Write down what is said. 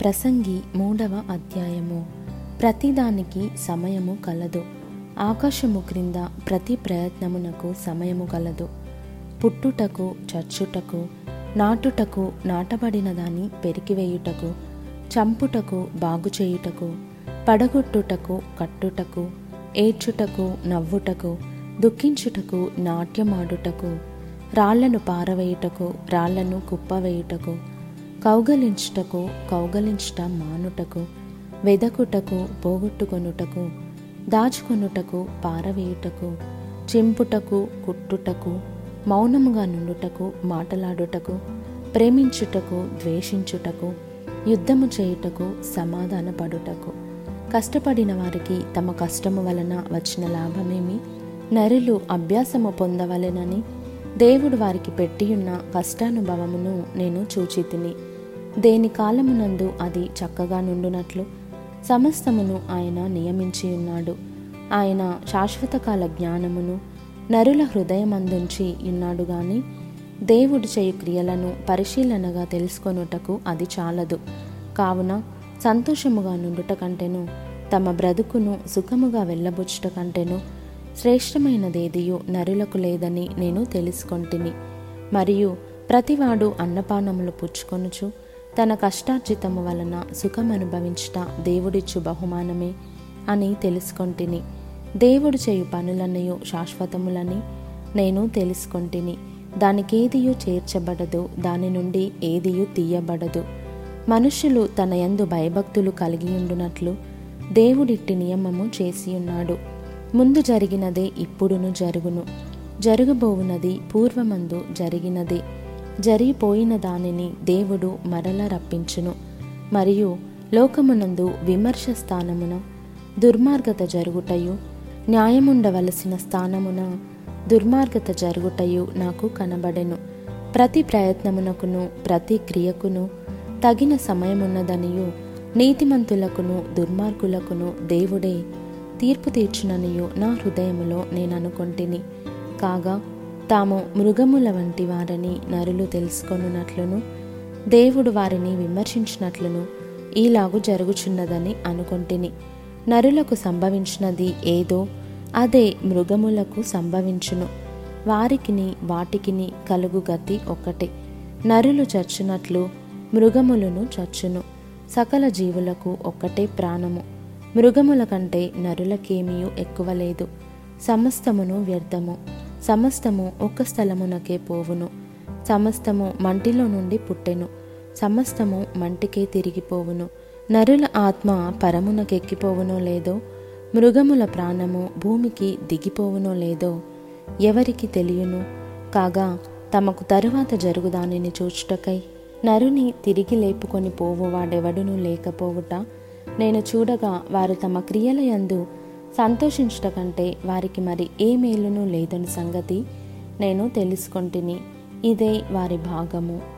ప్రసంగి మూడవ అధ్యాయము. ప్రతిదానికి సమయము కలదు. ఆకాశము క్రింద ప్రతి ప్రయత్నమునకు సమయము కలదు. పుట్టుటకు చచ్చుటకు నాటుటకు నాటబడిన దాన్ని పెరికివేయుటకు చంపుటకు బాగుచేయుటకు పడగొట్టుటకు కట్టుటకు ఏడ్చుటకు నవ్వుటకు దుఃఖించుటకు నాట్యమాడుటకు రాళ్ళను పారవేయుటకు రాళ్ళను కుప్పవేయుటకు కౌగలించుటకు కౌగలించుట మానుటకు వెదకుటకు పోగొట్టుకొనుటకు దాచుకొనుటకు పారవేయుటకు చింపుటకు కుట్టుటకు మౌనముగా నుండుటకు మాటలాడుటకు ప్రేమించుటకు ద్వేషించుటకు యుద్ధము చేయుటకు సమాధానపడుటకు. కష్టపడిన వారికి తమ కష్టము వలన వచ్చిన లాభమేమి? నరులు అభ్యాసము పొందవలెనని దేవుడు వారికి పెట్టియున్న కష్టానుభవమును నేను చూచితిని. దేని కాలమునందు అది చక్కగా నుండునట్లు? సమస్తమును ఆయన నియమించి ఉన్నాడు ఆయన శాశ్వతకాల జ్ఞానమును నరుల హృదయమందుంచి ఉన్నాడు గాని దేవుడు చేయు క్రియలను పరిశీలనగా తెలుసుకొనుటకు అది చాలదు. కావున సంతోషముగా నుండుట కంటేను తమ బ్రతుకును సుఖముగా వెళ్ళబుచ్చుట కంటెను శ్రేష్టమైనదేదియు నరులకు లేదని నేను తెలుసుకొంటిని. మరియు ప్రతివాడు అన్నపానములు పుచ్చుకొనుచు తన కష్టార్జితము వలన సుఖం అనుభవించుట దేవుడిచ్చు బహుమానమే అని తెలుసుకొంటిని. దేవుడు చేయు పనులన్నయు శాశ్వతములని నేను తెలుసుకొంటిని. దానికేదియు చేర్చబడదు దాని నుండి ఏదియు తీయబడదు. మనుషులు తన యందు భయభక్తులు కలిగి ఉండునట్లు దేవుడిట్టి నియమము చేసి ఉన్నాడు ముందు జరిగినదే ఇప్పుడును జరుగును. జరగబోవునది పూర్వమందు జరిగినదే. జరిగిపోయిన దానిని దేవుడు మరల రప్పించును. మరియు లోకమునందు విమర్శ స్థానమున దుర్మార్గత జరుగుటయు న్యాయముండవలసిన స్థానమున దుర్మార్గత జరుగుటయు నాకు కనబడెను. ప్రతి ప్రయత్నమునకును ప్రతి క్రియకును తగిన సమయమున్నదనియు నీతిమంతులకును దుర్మార్గులకును దేవుడే తీర్పు తీర్చుననియు నా హృదయములో నేను అనుకొంటిని కాగా తాము మృగముల వంటి వారని నరులు తెలుసుకొనున్నట్లును దేవుడు వారిని విమర్శించినట్లును ఈలాగు జరుగుచున్నదని అనుకొంటిని. నరులకు సంభవించినది ఏదో అదే మృగములకు సంభవించును. వారికిని వాటికిని కలుగు గతి ఒకటే నరులు చచ్చునట్లు మృగములను చచ్చును. సకల జీవులకు ఒక్కటే ప్రాణము. మృగముల కంటే నరులకేమీ ఎక్కువ లేదు. సమస్తమును వ్యర్థము. సమస్తము ఒక్క స్థలమునకే పోవును. సమస్తము మంటిలో నుండి పుట్టెను. సమస్తము మంటికే తిరిగిపోవును. నరుల ఆత్మ పరమునకెక్కిపోవునో లేదో? మృగముల ప్రాణము భూమికి దిగిపోవునో లేదో? ఎవరికి తెలియను? కాగా తమకు తరువాత జరుగు దానిని చూచుటకై నరుని తిరిగి లేపుకొని పోవువాడెవడును లేకపోవుట నేను చూడగా వారు తమ క్రియల యందు సంతోషించుట కంటే వారికి మరి ఏ మేలును లేదని సంగతి నేను తెలుసుకొంటిని. ఇదే వారి భాగము.